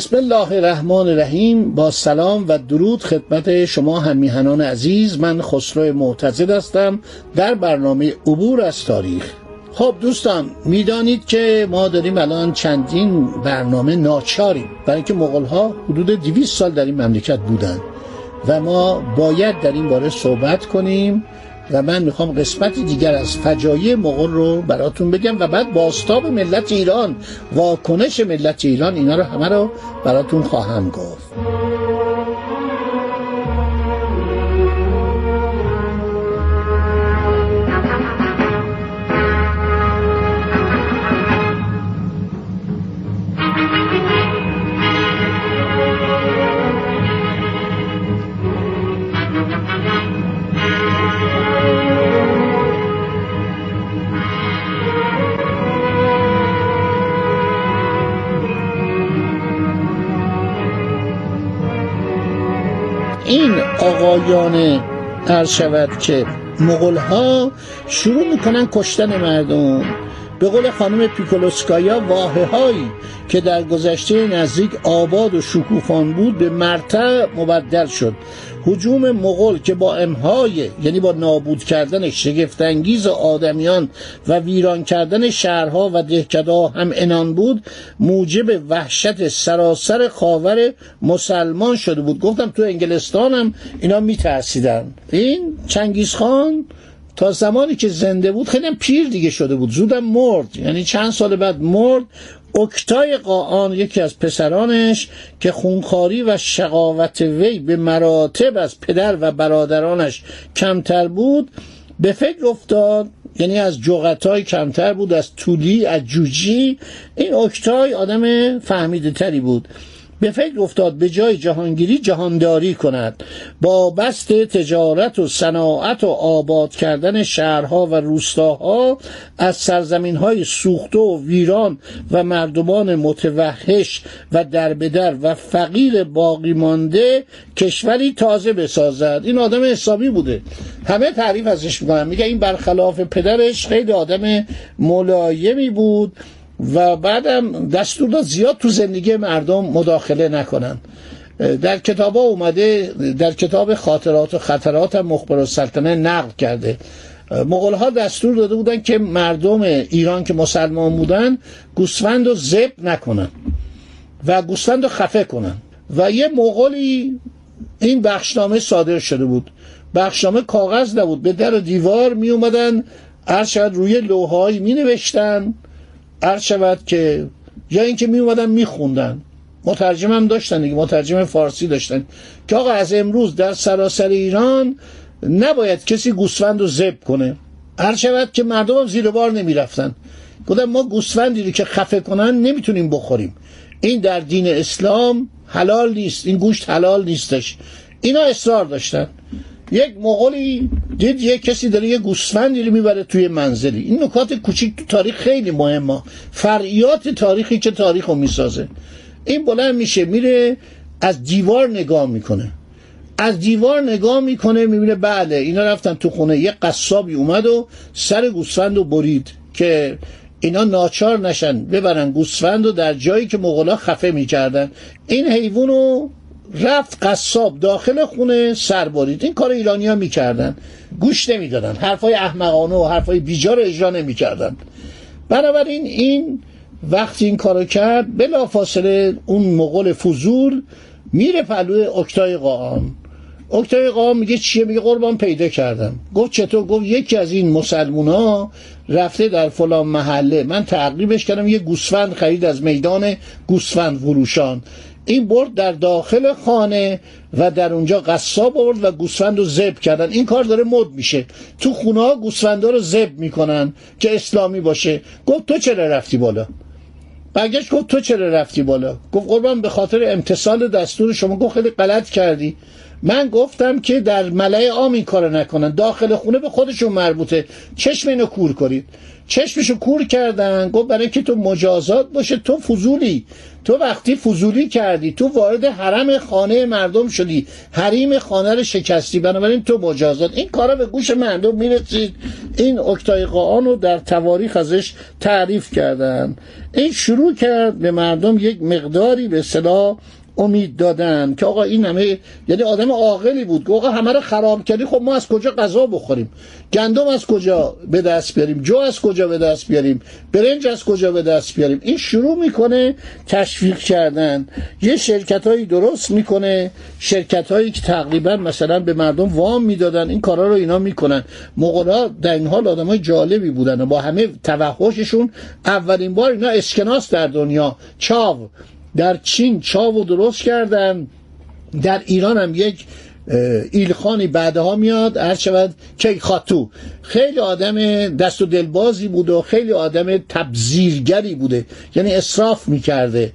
بسم الله الرحمن الرحیم. با سلام و درود خدمت شما همیهنان عزیز. من خسرو معتزد هستم. در برنامه عبور از تاریخ. خب دوستان می‌دانید که ما داریم الان چندین برنامه ناچاریم. برای اینکه مغول ها حدود 200 سال در این مملکت بودند و ما باید در این باره صحبت کنیم. و من می‌خوام قسمت دیگر از فجایع مغول رو براتون بگم و بعد باستاب ملت ایران واکنش ملت ایران اینا رو همه رو براتون خواهم گفت. آقایان عرض شود که مغول ها شروع می‌کنن کشتن مردم. به قول خانم پیکولوسکایا واحه هایی که در گذشته نزدیک آباد و شکوفان بود به مرتع مبدل شد. حجوم مغول که با امهای یعنی با نابود کردن شگفتانگیز آدمیان و ویران کردن شهرها و دهکدها هم انان بود موجب وحشت سراسر خاور مسلمان شده بود. گفتم تو انگلستان هم اینا میترسیدن. این چنگیزخان تا زمانی که زنده بود خیلی پیر دیگه شده بود. زودم مرد. یعنی چند سال بعد مرد. اکتای قاان یکی از پسرانش که خونخاری و شقاوت وی به مراتب از پدر و برادرانش کمتر بود به فکر افتاد یعنی از جغتای کمتر بود از طولی از جوجی. این اکتای آدم فهمیده تری بود. به فکر افتاد به جای جهانگیری جهانداری کند. با بست تجارت و صناعت و آباد کردن شهرها و روستاها از سرزمین های سوخته و ویران و مردمان متوحش و دربدر و فقیر باقی مانده کشوری تازه بسازد. این آدم حسابی بوده. همه تعریف ازش می‌کنن. میگه این برخلاف پدرش خیلی آدم ملایمی بود. و بعدم دستور داد زیاد تو زندگی مردم مداخله نکنن. در کتاب ها اومده در کتاب خاطرات و خطرات مخبر السلطنه نقل کرده. مغول ها دستور داده بودن که مردم ایران که مسلمان بودن گوسفند رو زب نکنن و گوسفند رو خفه کنن. و یه مغولی این بخشنامه صادر شده بود. بخشنامه کاغذ نبود. به در و دیوار می اومدن هر روی لوهایی می نوشتن عرض شود که یا اینکه می اومدن میخوندن. مترجم هم داشتن دیگه مترجم فارسی داشتن. که آقا از امروز در سراسر ایران نباید کسی گوسفند رو زب کنه. هر شود که مردم هم زیر بار نمی‌رفتن. گفتم ما گوسفندی رو که خفه کنن نمی‌تونیم بخوریم. این در دین اسلام حلال نیست. این گوشت حلال نیستش. اینا اصرار داشتن. یک مغولی دید یک کسی داره یه گوسفندی رو می‌بره توی منزلی. این نکات کوچیک تو تاریخ خیلی مهمه. فرعیات تاریخی که تاریخ رو می‌سازه؟ این بلند میشه میره از دیوار نگاه می‌کنه. از دیوار نگاه می‌کنه می‌بینه بله اینا رفتن تو خونه. یه قصابی اومد و سر گوسفند رو برید که اینا ناچار نشن. ببرن گوسفند رو در جایی که مغلا خفه می‌کردن. این حیوان رو رفت قصاب داخل خونه سر برید این کار ایرانی ها می‌کردن. گوش نمی‌دادن. حرفای احمقانه و حرفای بیجا رو اجرا نمی‌کردن. بنابراین این وقتی این کارو کرد بلا فاصله اون مغول فضول میره پلوی اکتای قاان اکتای قاان میگه چیه؟ میگه قربان پیدا کردم. گفت چطور؟ گفت یکی از این مسلمونا رفته در فلان محله. من تعقیبش کردم یه گوسفند خرید از میدان گوسفند فروشان. این برد در داخل خانه و در اونجا قصاب برد و گوسفند رو زب کردن. این کار داره مد میشه. تو خونه ها گوسفندا رو زب می‌کنن که اسلامی باشه. گفت تو چرا رفتی بالا؟ برگشت گفت تو چرا رفتی بالا؟ گفت قربان به خاطر امتصال دستور شما. گفت خیلی غلط کردی. من گفتم که در ملای عام این کارو نکنن. داخل خونه به خودشون مربوطه. چشم اینو کور کنید. چشمشو کور کردن. گفت برای که تو مجازات باشه تو فضولی. تو وقتی فضولی کردی تو وارد حرم خانه مردم شدی. حریم خانه رو شکستی. بنابراین تو مجازات. این کارا به گوش مردم می‌رسید. این اکتای قاان رو در تواریخ ازش تعریف کردن. این شروع کرد به مردم یک مقداری به صلاح امید دادن که آقا این همه یعنی آدم عاقلی بود. که آقا همه رو خراب کردی خب ما از کجا غذا بخوریم؟ گندم از کجا به دست بیاریم؟ جو از کجا به دست بیاریم؟ برنج از کجا به دست بیاریم؟ این شروع می‌کنه تشویق کردن. یه شرکت هایی درست می‌کنه. شرکت هایی که تقریبا مثلا به مردم وام می‌دادن این کارا رو اینا می‌کنن. مغلا در این حال آدم های جالبی بودن با همه توحششون اولین بار اینا اسکناس در دنیا چاو. در چین چاو درست کردن. در ایران هم یک ایلخانی بعدها میاد. هر شود کیخاتو خیلی آدم دست و دلبازی بود و خیلی آدم تبذیرگری بوده. یعنی اصراف می‌کرده.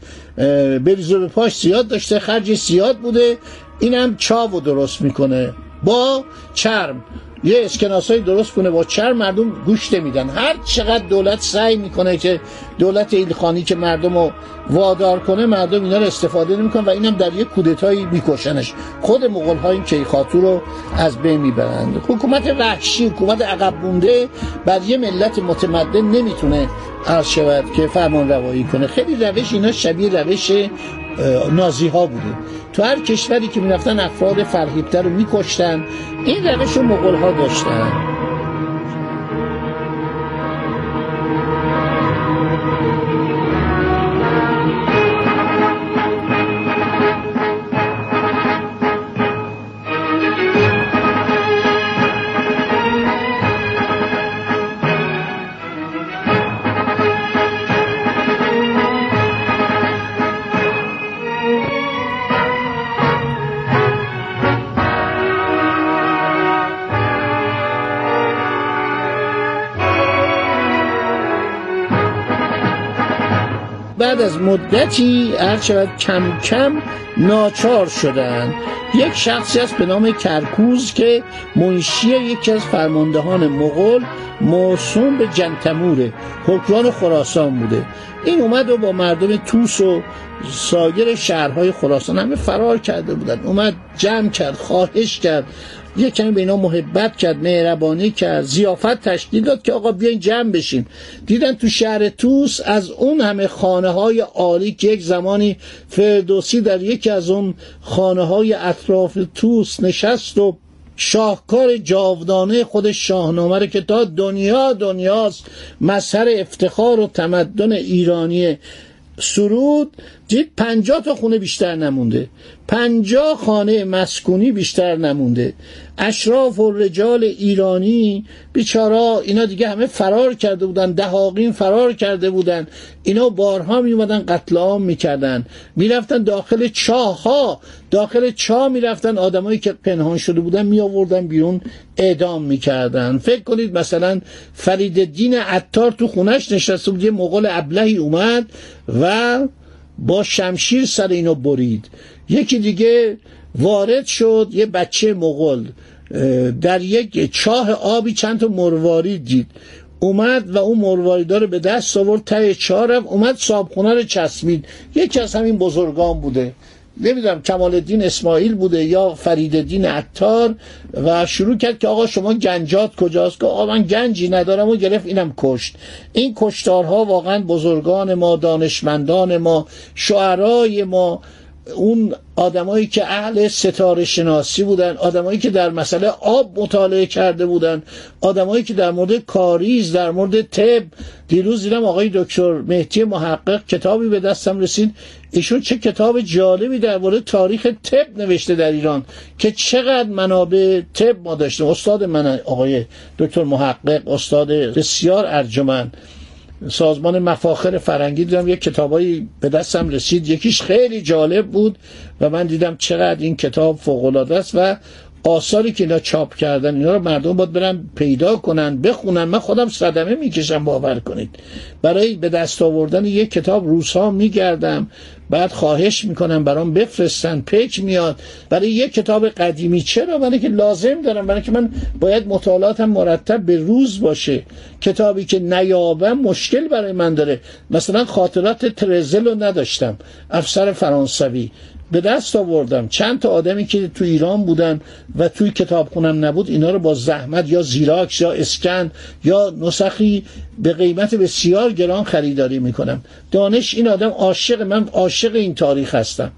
بریز به پاش زیاد داشته خرج زیاد بوده. اینم چاو درست می‌کنه. با چرم. یه اسکناسایی درست کنه با چر مردم گوش میدن. هر چقدر دولت سعی می‌کنه که دولت ایلخانی که مردم رو وادار کنه مردم اینا رو استفاده نمی‌کنن و اینم در یک کودتایی میکشنش. خود مغول ها این کیخاتو رو از بین می‌برند. حکومت وحشی حکومت عقب مونده بر یه ملت متمدن نمی‌تونه عرض شود که فرمان روایی کنه. خیلی روش اینا شبیه روش نازی ها بوده. تو هر کشوری که می‌رفتن افراد فرهیبتر رو میکشتن این روش رو مغول ها داشتن. بعد از مدتی هر کم کم ناچار شدن. یک شخصی است به نام کرکوز که منشی یکی از فرماندهان مغول موسوم به جنتموره حکران خراسان بوده. این اومد و با مردم توس و سایر شهرهای خراسان همه فرار کرده بودن. اومد جمع کرد خواهش کرد. یه کمی به اینا محبت کرد مهربانی کرد زیافت تشکیل داد که آقا بیاین جمع بشین دیدن تو شهر توس از اون همه خانه های عالی که یک زمانی فردوسی در یکی از اون خانه های اطراف توس نشست و شاهکار جاودانه خود شاهنامه که تا دنیا دنیاست مظهر افتخار و تمدن ایرانی سرود دید پنجاه تا خونه بیشتر نمونده. پنجاه خانه مسکونی بیشتر نمونده. اشراف و رجال ایرانی بیچارا اینا دیگه همه فرار کرده بودن دهاقین فرار کرده بودن. اینا بارها می اومدن قتل عام می‌کردن. می‌رفتن داخل چاه ها داخل چاه می‌رفتن آدمایی که پنهان شده بودن می آوردن بیرون اعدام می‌کردن. فکر کنید مثلا فرید دین عطار تو خونش نشسته بود یه مغول ابلهی اومد و با شمشیر سر اینو برید. یکی دیگه وارد شد یه بچه مغول در یک چاه آبی چند تا مروارید دید. اومد و اون مرواریدا رو به دست آورد ته چهارم اومد صابخونه رو چسبید. یکی از همین بزرگان بوده. نمی‌دونم کمال الدین اسماعیل بوده یا فرید دین عطار و شروع کرد که آقا شما گنجات کجاست؟ که آقا من گنجی ندارم و گرفت اینم کشت. این کشتارها واقعا بزرگان ما دانشمندان ما شعرای ما اون آدمایی که اهل ستاره شناسی بودن آدمایی که در مسئله آب مطالعه کرده بودن آدمایی که در مورد کاریز در مورد طب دیروز دیدم آقای دکتر مهدی محقق کتابی به دستم رسید. ایشون چه کتاب جالبی در مورد تاریخ طب نوشته در ایران که چقدر منابع طب ما داشتیم. استاد من آقای دکتر محقق استاد بسیار ارجمند. سازمان مفاخر فرنگی دیدم یک کتابایی به دستم رسید. یکیش خیلی جالب بود و من دیدم چقدر این کتاب فوق است و آثاری که اینا چاپ کردن اینا رو مردم باید برن پیدا کنن بخونن. من خودم صدمه می‌کشم باور کنید. برای به دست آوردن یک کتاب روزها میگردم بعد خواهش می‌کنم برام بفرستن پیک میاد. برای یک کتاب قدیمی. چرا؟ برای که لازم دارم برای که من باید مطالعاتم مرتب به روز باشه. کتابی که نیابم مشکل برای من داره. مثلا خاطرات ترزل رو نداشتم. افسر فرانسوی. به دست آوردم. چند تا آدمی که تو ایران بودن و توی کتابخونم نبود اینا رو با زحمت یا زیراکس یا اسکن یا نسخی به قیمت بسیار گران خریداری می‌کنم. دانش این آدم عاشق من عاشق این تاریخ هستم.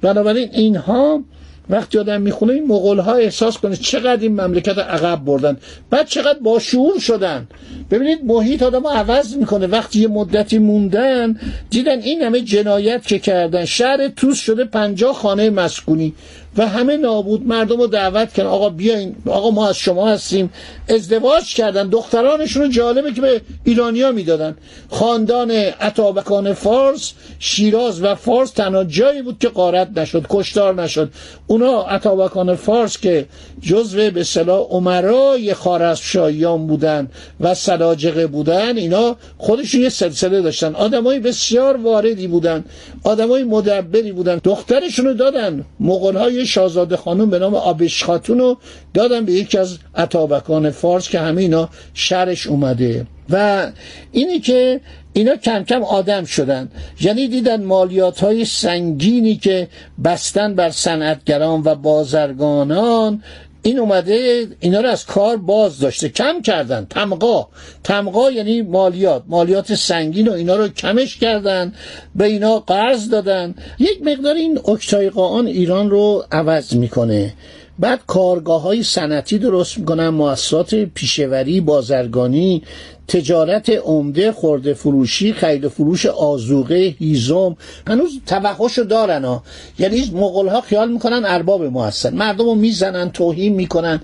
بنابراین اینها وقتی آدم می‌خونه این مغول ها احساس کنه چقدر این مملکت عقب بردن. بعد چقدر باشعور شدن. ببینید محیط آدم عوض می‌کنه. وقتی یه مدتی موندن دیدن این همه جنایت که کردن. شهر توس شده پنجاه خانه مسکونی. و همه نابود مردم رو دعوت کردن. آقا بیاین آقا ما از شما هستیم. ازدواج کردن. دخترانشون رو جالبه که به ایرانیا می‌دادن. خاندان عطابکان فارس شیراز و فارس تنها جایی بود که قارت نشد کشتار نشد. اونا عطابکان فارس که جزو به صلاح عمرای خارزمشاهیان بودن و سلاجقه بودن اینا خودشون یه سلسله داشتن. آدمای بسیار واردی بودن. آدمای مدبری بودن. دخترشون رو دادن مغول شاهزاده خانم به نام آبش خاتون رو دادن به یکی از عطابکان فارس که همه اینا شرش اومده. و اینی که اینا کم کم آدم شدن. یعنی دیدن مالیات های سنگینی که بستن بر صنعتگران و بازرگانان این اومده اینا رو از کار باز داشته. کم کردن. تمقا تمقا یعنی مالیات. مالیات سنگین و اینا رو کمش کردن. به اینا قرض دادن. یک مقدار این اکتای قاان ایران رو عوض می‌کنه. بعد کارگاه های سنتی درست می‌کنن مؤسسات پیشوری بازرگانی تجارت عمده خورده فروشی خرید فروش آزوقه هیزم. هنوز توحشو دارن ها. یعنی مغول ها خیال می‌کنن ارباب ما هستن. مردم رو می‌زنن توهین می‌کنن.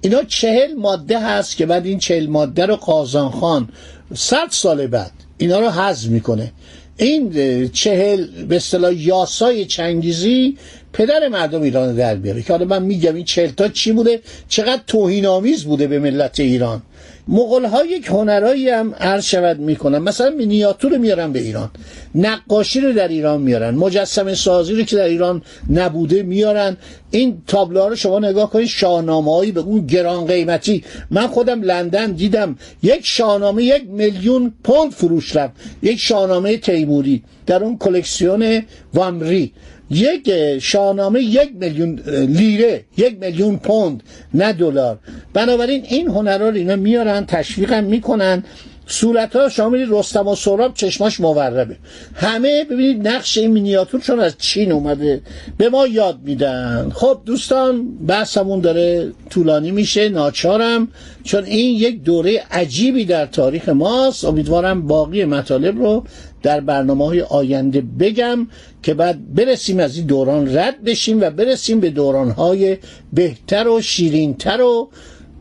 اینا چهل ماده هست که بعد این چهل ماده رو قازان خان صد سال بعد اینا رو حذف می‌کنه. این چهل به اصطلاح یاسای چنگیزی پدر مردم ایران در بیاره. که حالا من میگم این چهل تا چی بوده؟ چقدر توهین آمیز بوده به ملت ایران. مغول ها یک هنرایی هم عرض شود می‌کنن مثلا مینیاتور میارن به ایران. نقاشی رو در ایران میارن. مجسم سازی رو که در ایران نبوده میارن. این تابلوها رو شما نگاه کنید شاهنامه هایی به اون گران قیمتی. من خودم لندن دیدم. یک شاهنامه یک میلیون پوند فروش رفت. یک شاهنامه تیموری در اون کلکسیون وامری. یک شاهنامه یک میلیون لیره یک میلیون پوند نه دلار. بنابراین این هنرها رو اینا میارن تشویقم می‌کنن. صورت ها شامل رستم و سراب چشماش موربه. همه ببینید نقش این مینیاتور چون از چین اومده. به ما یاد میدن. خب دوستان بحثمون داره طولانی میشه ناچارم. چون این یک دوره عجیبی در تاریخ ماست. امیدوارم باقی مطالب رو در برنامه های آینده بگم که بعد برسیم از این دوران رد بشیم و برسیم به دوران های بهتر و شیرینتر و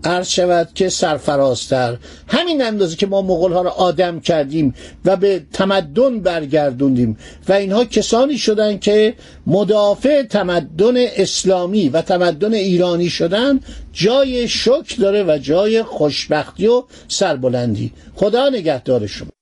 عرض شود که سرفرازتر. همین اندازه که ما مغول ها را آدم کردیم و به تمدن برگردوندیم و اینها کسانی شدن که مدافع تمدن اسلامی و تمدن ایرانی شدن جای شکر داره و جای خوشبختی و سربلندی. خدا نگهدار شما.